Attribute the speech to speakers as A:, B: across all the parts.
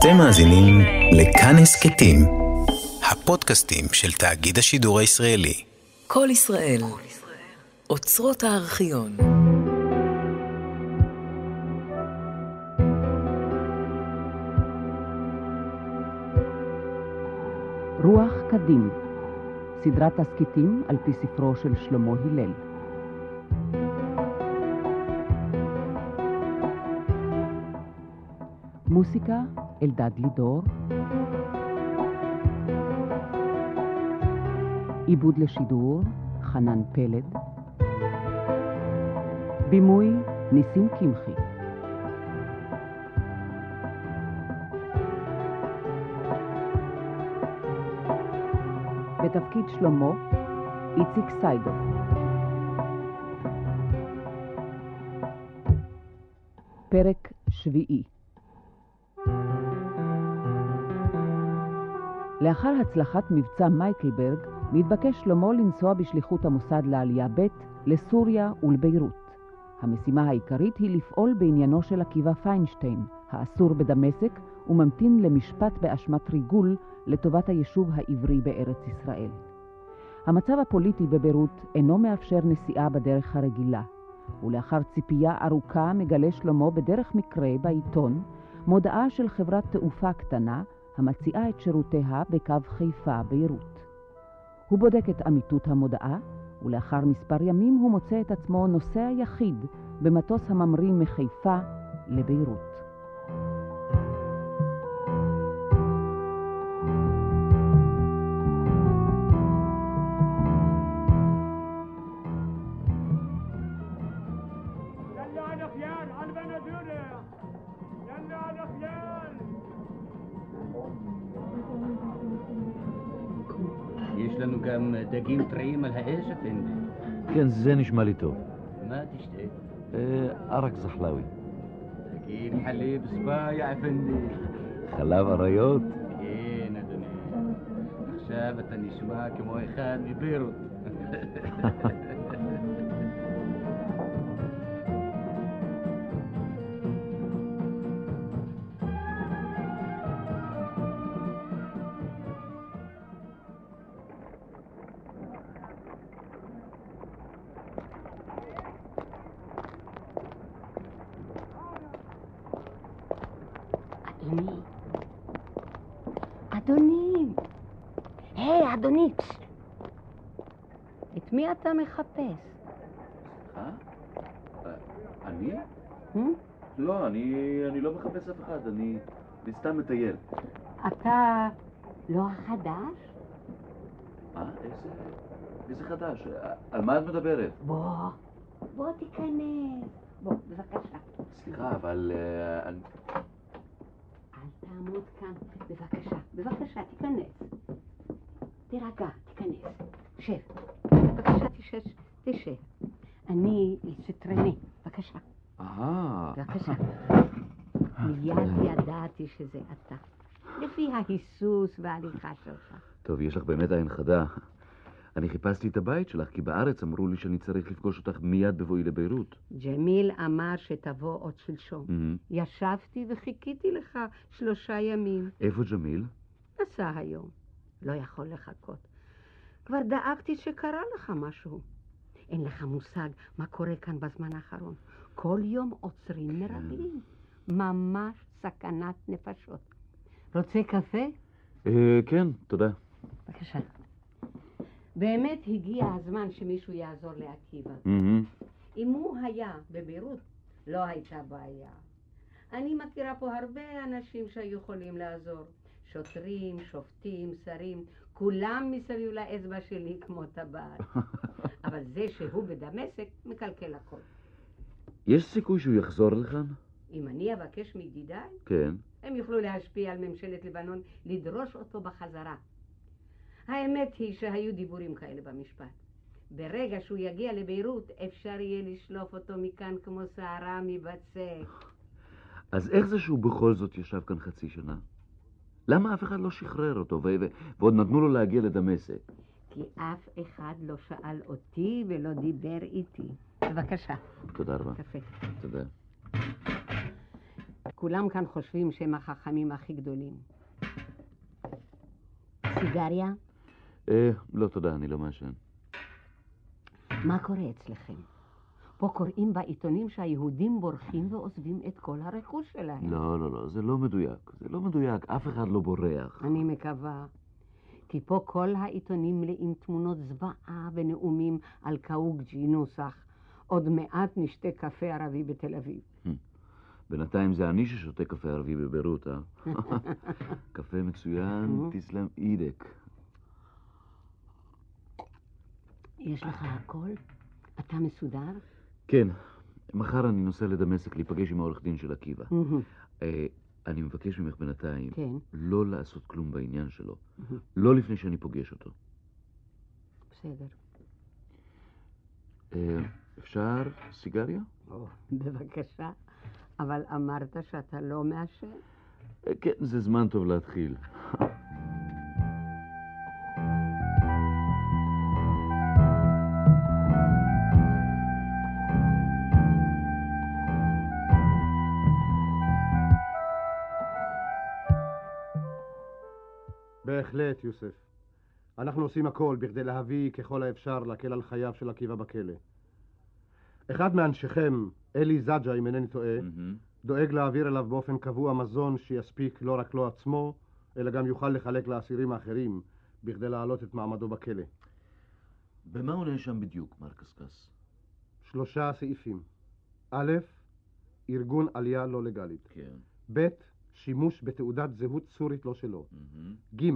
A: אתם מאזינים לכאן הסכתים, הפודקאסטים של תאגיד השידור הישראלי.
B: כל ישראל, אוצרות הארכיון.
C: רוח קדים, סדרת תסכיתים על פי ספרו של שלמה הלל. מוסיקה אלדד לידור. עיבוד לשידור חנן פלד. בימוי ניסים קמחי. בתפקיד שלמה, איציק סיידוף. פרק שביעי לאחר הצלחת מבצע מייקלברג, מתבקש שלמה לנסוע בשליחות המוסד לעלייה ב' לסוריה ולביירות. המשימה העיקרית היא לפעול בעניינו של עקיבא פיינשטיין, האסור בדמשק, וממתין למשפט באשמת ריגול לטובת היישוב העברי בארץ ישראל. המצב הפוליטי בביירות אינו מאפשר נסיעה בדרך הרגילה, ולאחר ציפייה ארוכה מגלה שלמה בדרך מקרה בעיתון מודעה של חברת תעופה קטנה המציעה את שירותיה בקו חיפה-ביירות. הוא בודק את אמיתות המודעה, ולאחר מספר ימים הוא מוצא את עצמו נוסע יחיד במטוס הממריא מחיפה לביירות.
D: גם דגים טריים על האש, אפנדי.
E: כן, זה נשמע לי טוב.
D: מה תשתה?
E: אה, ערק זחלאווי.
D: דגים חליב ספאי, אפנדי.
E: חלב אריות?
D: כן, אדוני. עכשיו אתה
F: אתה מחפש?
E: אה? אני?
F: Hmm?
E: לא, אני, אני לא מחפש אף אחד, אני, סתם מטייל.
F: אתה לא החדש?
E: אה? איזה, חדש? על מה את מדברת?
F: בוא, בוא תיכנס. בוא, בבקשה.
E: סליחה, אבל... אה.
F: אל תעמוד כאן. בבקשה, בבקשה, תיכנס. תירגע, תיכנס. שב. בבקשה, תשב. תשב. אני סטרנה. בבקשה.
E: אה,
F: בבקשה. מיד ידעתי שזה אתה. לפי ההיסוס וההליכה שלך.
E: טוב, יש לך באמת עין חדה. אני חיפשתי את הבית שלך, כי בארץ אמרו לי שאני צריך לפגוש אותך מיד בבואי לביירות.
F: ג'מיל אמר שתבוא עוד שלשום.
E: מהמם.
F: ישבתי וחיכיתי לך שלושה ימים.
E: איפה ג'מיל?
F: נסע היום. לא יכול לחכות. כבר דאגתי שקרה לך משהו. אין לך מושג מה קורה כאן בזמן האחרון. כל יום עוצרים מרגלים. ממש סכנת נפשות. רוצה קפה?
E: אה, כן, תודה.
F: בבקשה. באמת הגיע הזמן שמישהו יעזור לעקיבא. אם הוא היה בביירות, לא הייתה בעיה. אני מכירה פה הרבה אנשים שהיו יכולים לעזור. שוטרים, שופטים, שרים, כולם מסביב לאצבע שלי כמו טבעת. אבל זה שהוא בדמשק מקלקל הכל.
E: יש סיכוי שהוא יחזור לכאן?
F: אם אני אבקש מידידיי,
E: כן.
F: הם יוכלו להשפיע על ממשלת לבנון לדרוש אותו בחזרה. האמת היא שהיו דיבורים כאלה במשפט. ברגע שהוא יגיע לביירות, אפשר יהיה לשלוף אותו מכאן כמו שערה מבצק.
E: אז איך זה שהוא בכל זאת ישב כאן חצי שנה? למה אף אחד לא שחרר אותו, ו- ו- ועוד נתנו לו להגיע לדמשק?
F: כי אף אחד לא שאל אותי ולא דיבר איתי. בבקשה,
E: תודה רבה.
F: קפה.
E: תודה.
F: כולם כאן חושבים שהם החכמים הכי גדולים. סיגריה?
E: אה, לא תודה, אני לא מעשן.
F: מה קורה אצלכם? פה קוראים בעיתונים שהיהודים בורחים ועוזבים את כל הרכוש שלהם.
E: לא, לא, לא, זה לא מדויק. זה לא מדויק, אף אחד לא בורח.
F: אני מקווה. כי פה כל העיתונים מלאים תמונות זוועה ונאומים על קאוג'י נוסח. עוד מעט נשתה קפה ערבי בתל אביב.
E: בינתיים זה אני ששותה קפה ערבי בביירות, אה? קפה מצוין, תסלם אידק.
F: יש לך הכל? אתה מסודר?
E: כן, מחר אני נוסע לדמשק להיפגש עם העורך דין של עקיבא. אה, אני מבקש ממך בינתיים
F: כן.
E: לא לעשות כלום בעניין שלו. לא לפני שאני פוגש אותו.
F: בסדר.
E: אה, אפשר סיגריה?
F: בבקשה. אבל אמרת שאתה לא מעשן?
E: אה, כן, זה זמן טוב להתחיל.
G: בהחלט, יוסף. אנחנו עושים הכל בכדי להביא ככל האפשר להקל על חייו של עקיבא בכלא. אחד מאנשיכם, אלי זג'ה, אם אינני טועה,
E: מהמם.
G: דואג להעביר אליו באופן קבוע מזון שיספיק לא רק לו עצמו, אלא גם יוכל לחלק לאסירים האחרים, בכדי להעלות את מעמדו בכלא.
E: במה הוא נאשם בדיוק, מר קשקש?
G: שלושה סעיפים. א', ארגון עלייה לא לגלית.
E: כן.
G: ב', שימוש בתעודת זהות סורית לא שלו.
E: מהמם.
G: ג',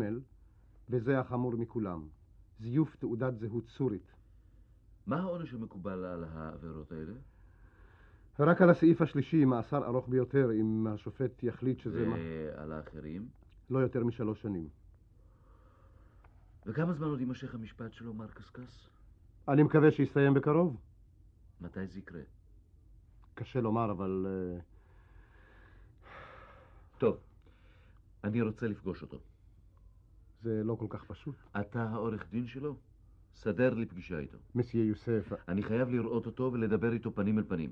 G: וזה החמור מכולם, זיוף תעודת זהות סורית.
E: מה העונש המקובל על העבירות האלה?
G: רק על הסעיף השלישי, מאסר ארוך ביותר, אם השופט יחליט שזה מה...
E: ועל האחרים?
G: לא יותר משלוש שנים.
E: וכמה זמן עוד יימשך המשפט שלו, מר קשקש?
G: אני מקווה שיסתיים בקרוב.
E: מתי זה יקרה?
G: קשה לומר, אבל... אה,
E: טוב, אני רוצה לפגוש אותו.
G: זה לא כל כך פשוט.
E: אתה העורך דין שלו? סדר לי פגישה איתו.
G: מסיה יוסף,
E: אני חייב לראות אותו ולדבר איתו פנים אל פנים.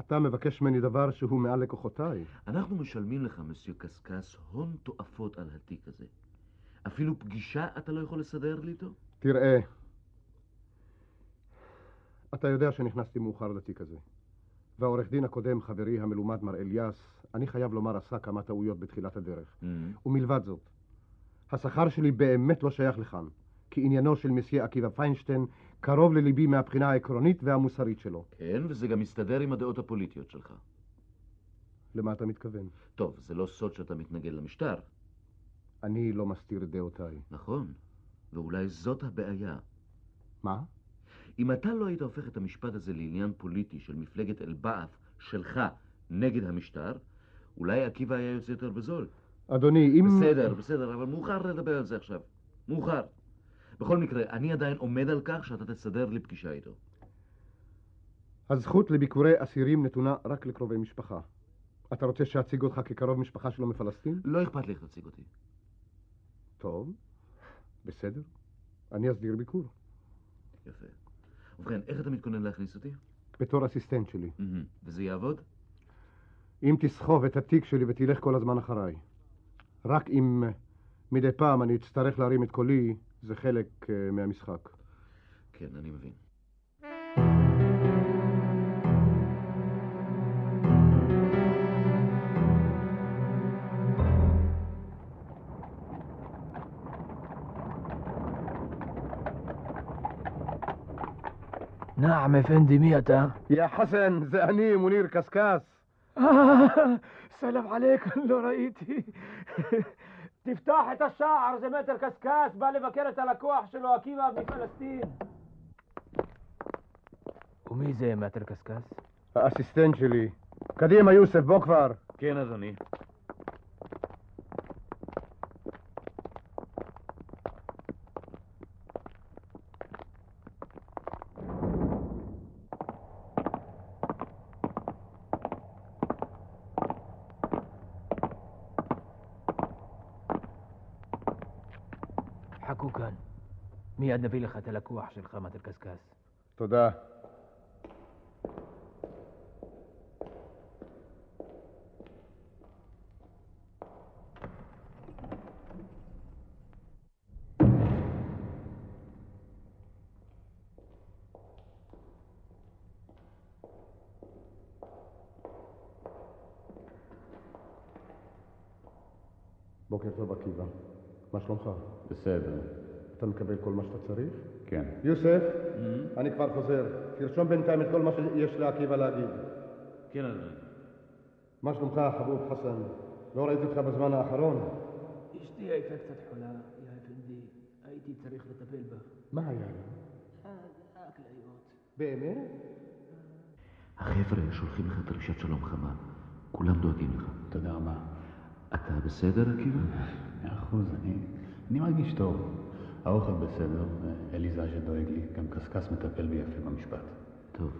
G: אתה מבקש ממני דבר שהוא מעל לקוחותיי.
E: אנחנו משלמים לך, מסיו קשקש, הון תועפות על התיק הזה. אפילו פגישה אתה לא יכול לסדר לי איתו?
G: תראה, אתה יודע שנכנסתי מאוחר לתיק הזה. והעורך דין הקודם, חברי המלומד מר אליאס, אני חייב לומר, עשה כמה טעויות בתחילת הדרך. ומלבד זאת, השכר שלי באמת לא שייך לכאן, כי עניינו של מסיה עקיבא פיינשטיין קרוב לליבי מהבחינה העקרונית והמוסרית שלו.
E: כן, וזה גם מסתדר עם הדעות הפוליטיות שלך.
G: למה אתה מתכוון?
E: טוב, זה לא סוד שאתה מתנגד למשטר.
G: אני לא מסתיר את דעותיי.
E: נכון, ואולי זאת הבעיה.
G: מה?
E: אם אתה לא היית הופך את המשפט הזה לעניין פוליטי של מפלגת אל-בעת' שלך נגד המשטר, אולי עקיבא היה יוצא יותר בזול.
G: אדוני, אם...
E: בסדר, בסדר, אבל מאוחר לדבר על זה עכשיו. מאוחר. בכל מקרה, אני עדיין עומד על כך שאתה תסדר לי פגישה איתו.
G: הזכות לביקורי אסירים נתונה רק לקרובי משפחה. אתה רוצה שאציג אותך כקרוב משפחה שלו מפלסטין?
E: לא אכפת לי איך תציג אותי.
G: טוב, בסדר. אני אסדיר ביקור.
E: יפה. ובכן, איך אתה מתכונן להכניס אותי?
G: בתור אסיסטנט שלי.
E: מהמם. וזה יעבוד?
G: אם תסחוב את התיק שלי ותלך כל הזמן אחריי. רק אם מדי פעם אני אצטרך להרים את קולי, זה חלק אה, מהמשחק.
E: כן, אני מבין.
H: נעם אפנדי, מי אתה?
G: יא חסן, זה אני, מוניר קשקש.
H: סלאם עליכם, לא ראיתי. תפתח את השער, זה מטר קשקש, בא לבקר את הלקוח שלו, עקיבא מפלסטין. ומי זה מטר קשקש?
G: האסיסטנט שלי. קדימה, יוסף, בוא כבר.
E: כן, אדוני.
H: חכו כאן. מיד נביא לך את הלקוח שלך, מטר קשקש.
G: תודה. בוקר טוב, עקיבא. מה שלומך?
D: בסדר.
G: אתה מקבל כל מה שאתה צריך?
D: כן.
G: יוסף, אני כבר חוזר. תרשום בינתיים את כל מה שיש לעקיבא להגיד.
E: כן, אדוני.
G: מה שלומך, חבוב חסן? לא ראיתי אותך בזמן האחרון.
H: אשתי הייתה קצת חולה, יא אפנדי. הייתי צריך לטפל בה.
G: מה היה לה?
H: הכליות.
G: באמת?
E: החבר'ה שולחים לך דרישת שלום חמה. כולם דואגים לך.
D: תודה רבה.
E: אתה בסדר, עקיבא?
D: מאה אחוז, אני, אני מרגיש טוב. האוכל בסדר, אליזה שדואג לי, גם קשקש מטפל בי יפה במשפט.
E: טוב.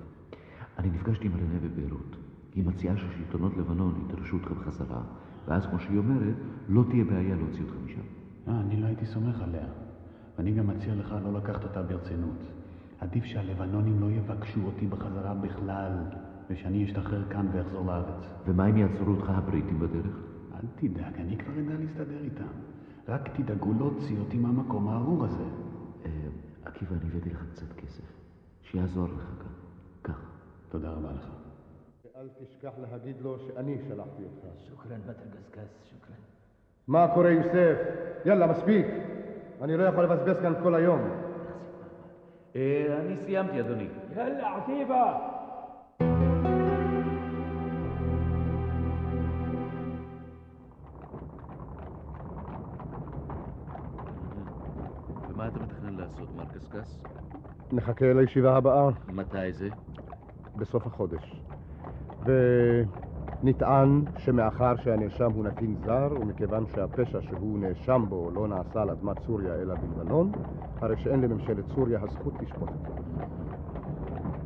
E: אני נפגשתי עם רנה בביירות. היא מציעה ששלטונות לבנון ידרשו אותך בחזרה, ואז, כמו שהיא אומרת, לא תהיה בעיה להוציא אותך משם.
D: אה, אני לא הייתי סומך עליה. ואני גם מציע לך לא לקחת אותה ברצינות. עדיף שהלבנונים לא יבקשו אותי בחזרה בכלל, ושאני אשתחרר כאן ואחזור לארץ.
E: ומה אם יעצרו אותך הבריטים בדרך?
D: אל תדאג, אני כבר אדע להסתדר איתם. רק תדאגו להוציא אותי מהמקום הארור הזה.
E: אה, עקיבא, אני הבאתי לך קצת כסף. שיעזור לך כאן. קח.
D: תודה רבה לך.
G: ואל תשכח להגיד לו שאני שלחתי אותך.
H: שוכרן בתר קשקש, שוכרן.
G: מה קורה, יוסף? יאללה, מספיק. אני לא יכול לבזבז כאן כל היום.
E: אה, אני סיימתי, אדוני.
H: יאללה, עקיבא!
E: לעשות, מר קשקש?
G: נחכה לישיבה הבאה
E: מתי זה?
G: בסוף החודש. ונטען שמאחר שהנאשם הוא נתין זר, ומכיוון שהפשע שהוא נאשם בו לא נעשה על אדמת סוריה אלא בלבנון, הרי שאין לממשלת סוריה הזכות לשפוט אותו.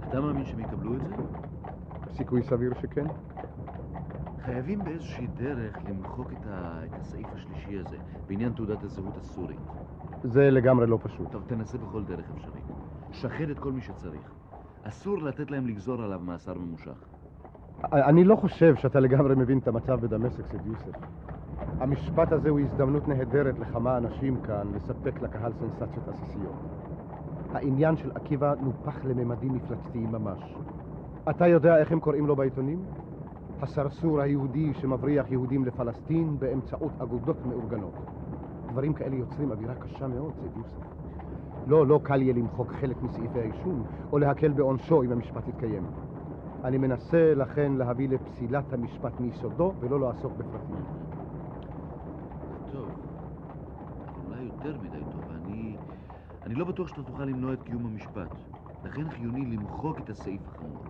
E: אתה מאמין שהם יקבלו את זה?
G: סיכוי סביר שכן.
E: חייבים באיזושהי דרך למחוק את, ה... את הסעיף השלישי הזה, בעניין תעודת הזהות הסורית.
G: זה לגמרי לא פשוט.
E: טוב, תנסה בכל דרך אפשרית. שחד את כל מי שצריך. אסור לתת להם לגזור עליו מאסר ממושך.
G: אני לא חושב שאתה לגמרי מבין את המצב בדמשק, סד יוסף. המשפט הזה הוא הזדמנות נהדרת לכמה אנשים כאן לספק לקהל סנסציות עסיסיות. העניין של עקיבא נופח לממדים מפלצתיים ממש. אתה יודע איך הם קוראים לו בעיתונים? הסרסור היהודי שמבריח יהודים לפלסטין באמצעות אגודות מאורגנות. דברים כאלה יוצרים אווירה קשה מאוד, סד יוסף. לא, לא קל יהיה למחוק חלק מסעיפי האישום, או להקל בעונשו אם המשפט יתקיים. אני מנסה לכן להביא לפסילת המשפט מיסודו ולא לעסוק בפרטים.
E: טוב, אולי יותר מדי טוב. אני... אני לא בטוח שאתה תוכל למנוע את קיום המשפט. לכן חיוני למחוק את הסעיף החמור.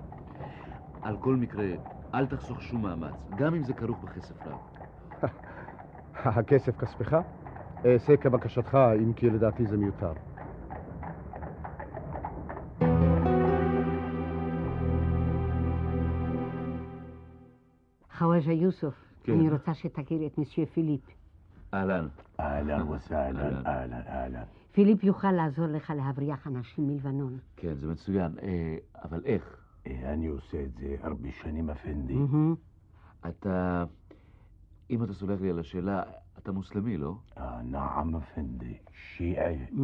E: על כל מקרה, אל תחסוך שום מאמץ, גם אם זה כרוך בכסף רב.
G: הכסף כספך? אעשה כבקשתך, אם כי לדעתי זה מיותר.
F: חוואג'ה יוסוף,
E: כן.
F: אני רוצה שתכיר את מסיה פיליפ.
E: אהלן.
D: אהלן וסהלן,
E: אהלן.
D: אהלן.
F: פיליפ יוכל לעזור לך להבריח אנשים מלבנון.
E: כן, זה מצוין. אה, אבל איך?
D: אה, אני עושה את זה הרבה שנים, אפנדי.
F: מהמם.
E: אתה... אם אתה סולח לי על השאלה, אתה מוסלמי, לא?
D: אה, נעם, אפנדי. שיעי.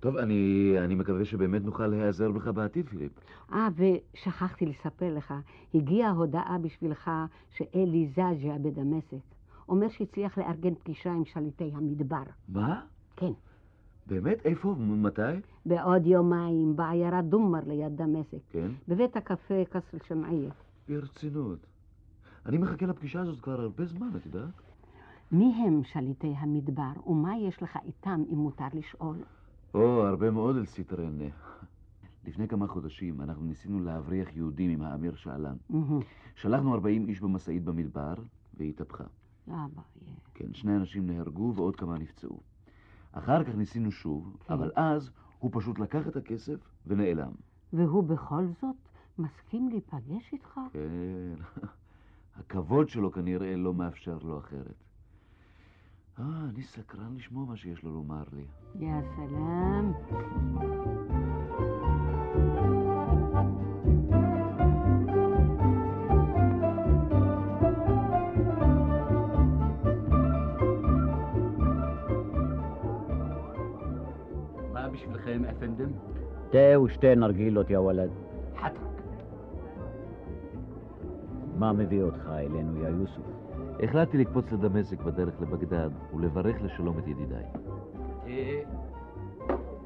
E: טוב, אני, אני מקווה שבאמת נוכל להיעזר בך בעתיד, פיליפ.
F: אה, ושכחתי לספר לך, הגיעה הודעה בשבילך שאלי זאג'ה בדמשק. אומר שהצליח לארגן פגישה עם שליטי המדבר.
E: מה?
F: כן.
E: באמת? איפה? מתי?
F: בעוד יומיים, בעיירה דומר ליד דמשק.
E: כן.
F: בבית הקפה קסר שמעיה.
E: ברצינות. אני מחכה לפגישה הזאת כבר הרבה זמן, את יודעת?
F: מי הם שליטי המדבר, ומה יש לך איתם, אם מותר לשאול?
E: או, הרבה מאוד אל סיטרנה. לפני כמה חודשים אנחנו ניסינו להבריח יהודים עם האמיר.
F: מהמם.
E: שלחנו 40 איש במשאית במדבר, והיא התהפכה. כן, שני אנשים נהרגו ועוד כמה נפצעו. אחר כך ניסינו שוב,
F: כן.
E: אבל אז הוא פשוט לקח את הכסף ונעלם.
F: והוא בכל זאת מסכים להיפגש איתך?
E: כן, הכבוד שלו כנראה לא מאפשר לו אחרת. אה, אני סקרן לשמוע מה שיש לו לומר לי.
F: יא סלאם.
D: מה בשבילכם, אפנדם?
I: תה ושתי נרגילות, יא וולד.
D: חתרק.
I: מה מביא אותך אלינו, יא יוסוף?
E: החלטתי לקפוץ לדמשק בדרך לבגדד ולברך לשלום את ידידיי.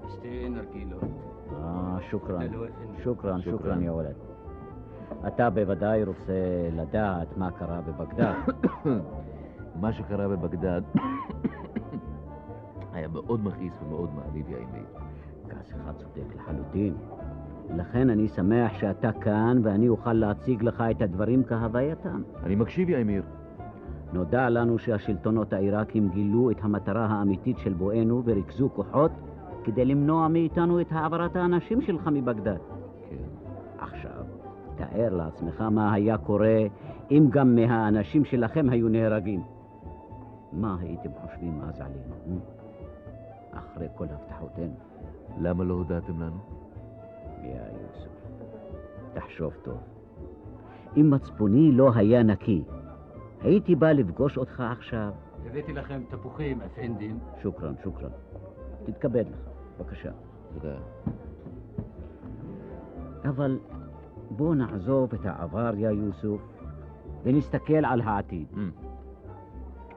J: שתי נרגילות.
I: אה, שוכרן. שוכרן,
E: שוכרן.
I: יא וולד. אתה בוודאי רוצה לדעת מה קרה בבגדד.
E: מה שקרה בבגדד היה מאוד מכעיס ומאוד מעליב, יא אמי.
I: כעסך צודק לחלוטין. לכן אני שמח שאתה כאן ואני אוכל להציג לך את הדברים כהווייתם.
E: אני מקשיב, יא אמיר.
I: נודע לנו שהשלטונות העיראקים גילו את המטרה האמיתית של בואנו וריכזו כוחות כדי למנוע מאיתנו את העברת האנשים שלך מבגדד.
E: כן.
I: עכשיו, תאר לעצמך מה היה קורה אם גם מהאנשים שלכם היו נהרגים. מה הייתם חושבים אז עלינו? אה? אחרי כל הבטחותינו.
E: למה לא הודעתם לנו?
I: יא יוסף, תחשוב טוב. אם מצפוני לא היה נקי, הייתי בא לפגוש אותך עכשיו.
J: הבאתי לכם תפוחים, אפנדים.
I: שוכרן, שוכרן. תתכבד לך, בבקשה.
E: תודה.
I: אבל בוא נעזוב את העבר, יא יוסף, ונסתכל על העתיד.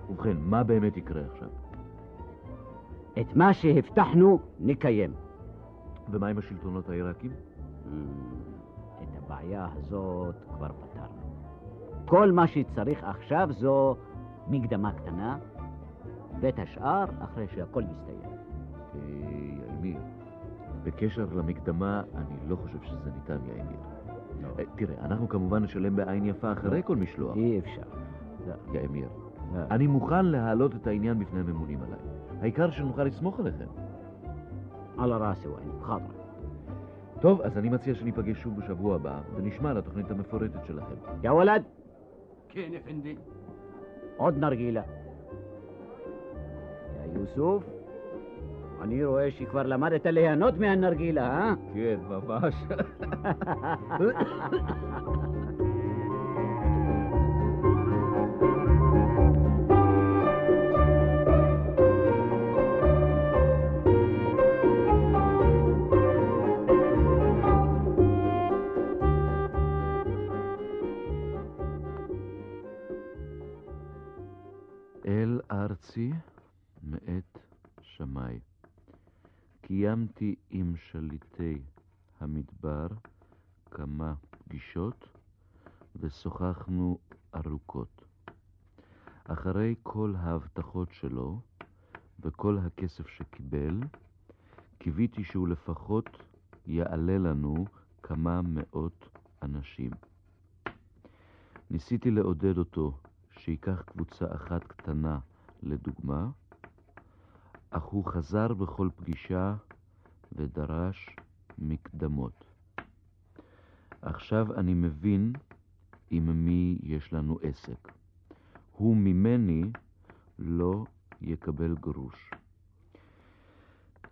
E: ובכן, מה באמת יקרה עכשיו?
I: את מה שהבטחנו נקיים.
E: ומה עם השלטונות העיראקים?
I: את הבעיה הזאת כבר פתרנו. כל מה שצריך עכשיו זו מקדמה קטנה, ואת השאר אחרי שהכל יסתיים.
E: אה, אמיר, בקשר למקדמה, אני לא חושב שזה ניתן, יא אמיר. אה, תראה, אנחנו כמובן נשלם בעין יפה אחרי כל משלוח.
I: אי אפשר.
E: יא אמיר, אני מוכן להעלות את העניין בפני הממונים עליי. העיקר שנוכל לסמוך עליכם.
I: על הראסי ועין, חאדר.
E: טוב, אז אני מציע שניפגש שוב בשבוע הבא, ונשמע על התוכנית המפורטת שלכם.
I: יא וולד,
J: כן, אפנדי.
I: עוד נרגילה. יא יוסוף, אני רואה שכבר למדת ליהנות מהנרגילה, אה?
E: כן, ממש. קיימתי עם שליטי המדבר כמה פגישות ושוחחנו ארוכות. אחרי כל ההבטחות שלו וכל הכסף שקיבל, קיוויתי שהוא לפחות יעלה לנו כמה מאות אנשים. ניסיתי לעודד אותו שייקח קבוצה אחת קטנה לדוגמה, אך הוא חזר בכל פגישה ודרש מקדמות. עכשיו אני מבין עם מי יש לנו עסק. הוא ממני לא יקבל גרוש.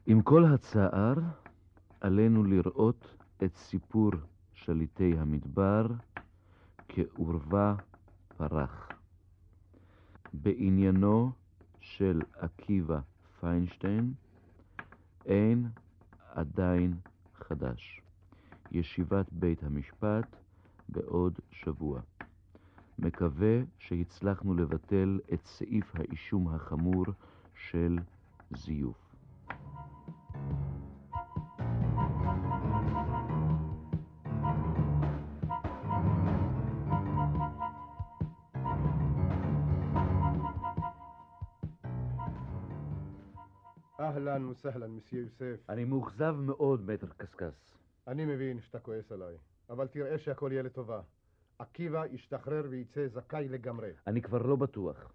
E: עם כל הצער, עלינו לראות את סיפור שליטי המדבר כעורבה פרח. בעניינו של עקיבא פיינשטיין אין עדיין חדש. ישיבת בית המשפט בעוד שבוע. מקווה שהצלחנו לבטל את סעיף האישום החמור של זיוף.
G: אהלן וסהלן, מסיה יוסף.
E: אני מאוכזב מאוד, מטר קשקש.
G: אני מבין שאתה כועס עליי, אבל תראה שהכל יהיה לטובה. עקיבא ישתחרר ויצא זכאי לגמרי.
E: אני כבר לא בטוח.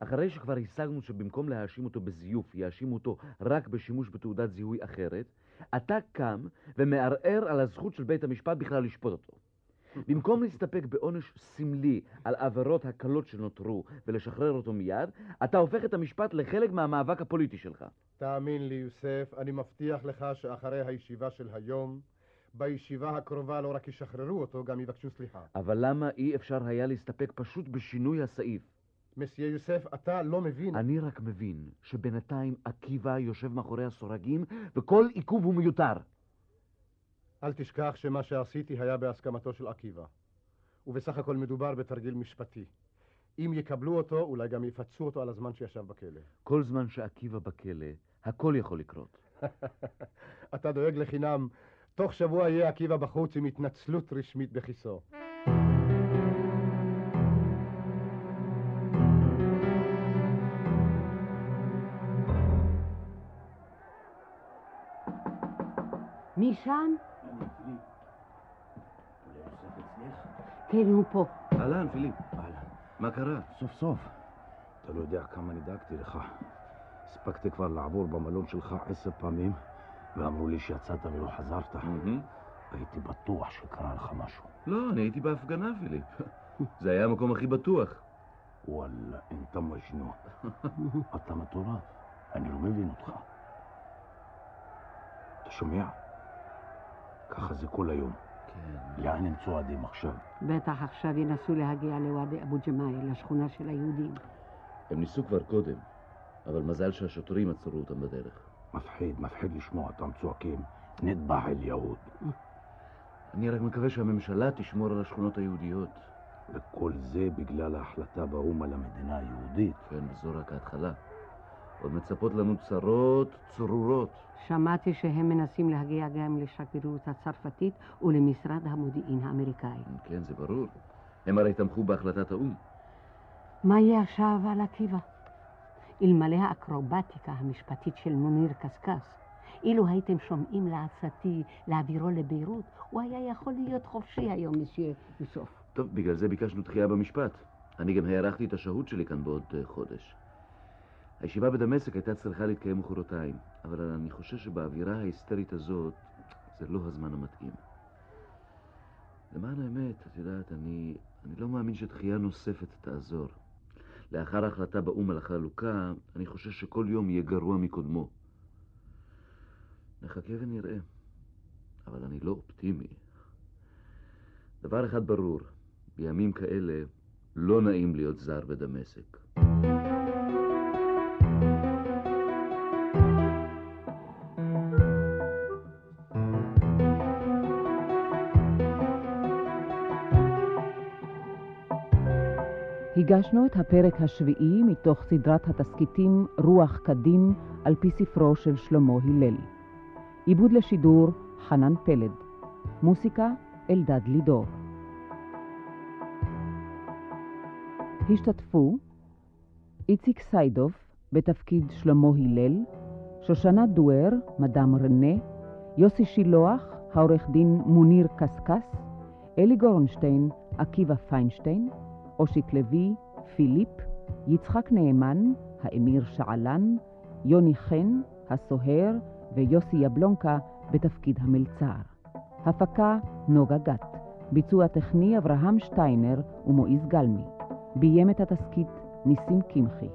E: אחרי שכבר השגנו שבמקום להאשים אותו בזיוף, יאשימו אותו רק בשימוש בתעודת זיהוי אחרת, אתה קם ומערער על הזכות של בית המשפט בכלל לשפוט אותו. במקום להסתפק בעונש סמלי על עבירות הקלות שנותרו ולשחרר אותו מיד, אתה הופך את המשפט לחלק מהמאבק הפוליטי שלך.
G: תאמין לי, יוסף, אני מבטיח לך שאחרי הישיבה של היום, בישיבה הקרובה לא רק ישחררו אותו, גם יבקשו סליחה.
E: אבל למה אי אפשר היה להסתפק פשוט בשינוי הסעיף?
G: מסיה יוסף, אתה לא מבין.
E: אני רק מבין שבינתיים עקיבא יושב מאחורי הסורגים וכל עיכוב הוא מיותר.
G: אל תשכח שמה שעשיתי היה בהסכמתו של עקיבא. ובסך הכל מדובר בתרגיל משפטי. אם יקבלו אותו, אולי גם יפצו אותו על הזמן שישב בכלא.
E: כל זמן שעקיבא בכלא, הכל יכול לקרות.
G: אתה דואג לחינם. תוך שבוע יהיה עקיבא בחוץ עם התנצלות רשמית בכיסו.
F: מי שם? כן, הוא פה.
E: אהלן, פיליפ.
K: אהלן.
E: מה קרה?
K: סוף סוף. אתה לא יודע כמה נדאגתי לך. הספקתי כבר לעבור במלון שלך עשר פעמים, ואמרו לי שיצאת ולא חזרת. הייתי בטוח שקרה לך משהו.
E: לא, אני הייתי בהפגנה, פיליפ. זה היה המקום הכי בטוח.
K: וואלה, אינתה מג'נון. אתה מטורף. אני לא מבין אותך. אתה שומע? ככה זה כל היום.
E: כן.
K: לאן הם צועדים עכשיו?
F: בטח עכשיו ינסו להגיע לוואדי אבו ג'מאל, לשכונה של היהודים.
E: הם ניסו כבר קודם, אבל מזל שהשוטרים עצרו אותם בדרך.
K: מפחיד, מפחיד לשמוע אותם צועקים, נטבח אל יהוד.
E: אני רק מקווה שהממשלה תשמור על השכונות היהודיות.
K: וכל זה בגלל ההחלטה באו"ם על המדינה היהודית.
E: כן, וזו רק ההתחלה. עוד מצפות לנו צרות צרורות.
F: שמעתי שהם מנסים להגיע גם לשגרירות הצרפתית ולמשרד המודיעין האמריקאי.
E: כן, זה ברור. הם הרי תמכו בהחלטת האו"ם.
F: מה יהיה עכשיו על עקיבא? אלמלא האקרובטיקה המשפטית של מוניר קשקש, אילו הייתם שומעים לעצתי להעבירו לביירות, הוא היה יכול להיות חופשי היום, מסייר יוסוף.
E: טוב, בגלל זה ביקשנו דחייה במשפט. אני גם הארכתי את השהות שלי כאן בעוד uh, חודש. הישיבה בדמשק הייתה צריכה להתקיים מחרתיים, אבל אני חושב שבאווירה ההיסטרית הזאת זה לא הזמן המתאים. למען האמת, את יודעת, אני, אני לא מאמין שדחייה נוספת תעזור. לאחר ההחלטה באו"ם על החלוקה, אני חושש שכל יום יהיה גרוע מקודמו. נחכה ונראה, אבל אני לא אופטימי. דבר אחד ברור, בימים כאלה לא נעים להיות זר בדמשק.
C: הגשנו את הפרק השביעי מתוך סדרת התסכיתים רוח קדים על פי ספרו של שלמה הלל. עיבוד לשידור חנן פלד. מוסיקה אלדד לידור. השתתפו איציק סיידוף בתפקיד שלמה הלל, שושנה דואר, מדאם רנה, יוסי שילוח, העורך דין מוניר קסקס, אלי גורנשטיין, עקיבא פיינשטיין, אושיק לוי, פיליפ, יצחק נאמן, האמיר שעלן, יוני חן, הסוהר, ויוסי יבלונקה בתפקיד המלצר. הפקה נוגה גת. ביצוע טכני אברהם שטיינר ומועיז גלמי. ביים את התסכית ניסים קמחי.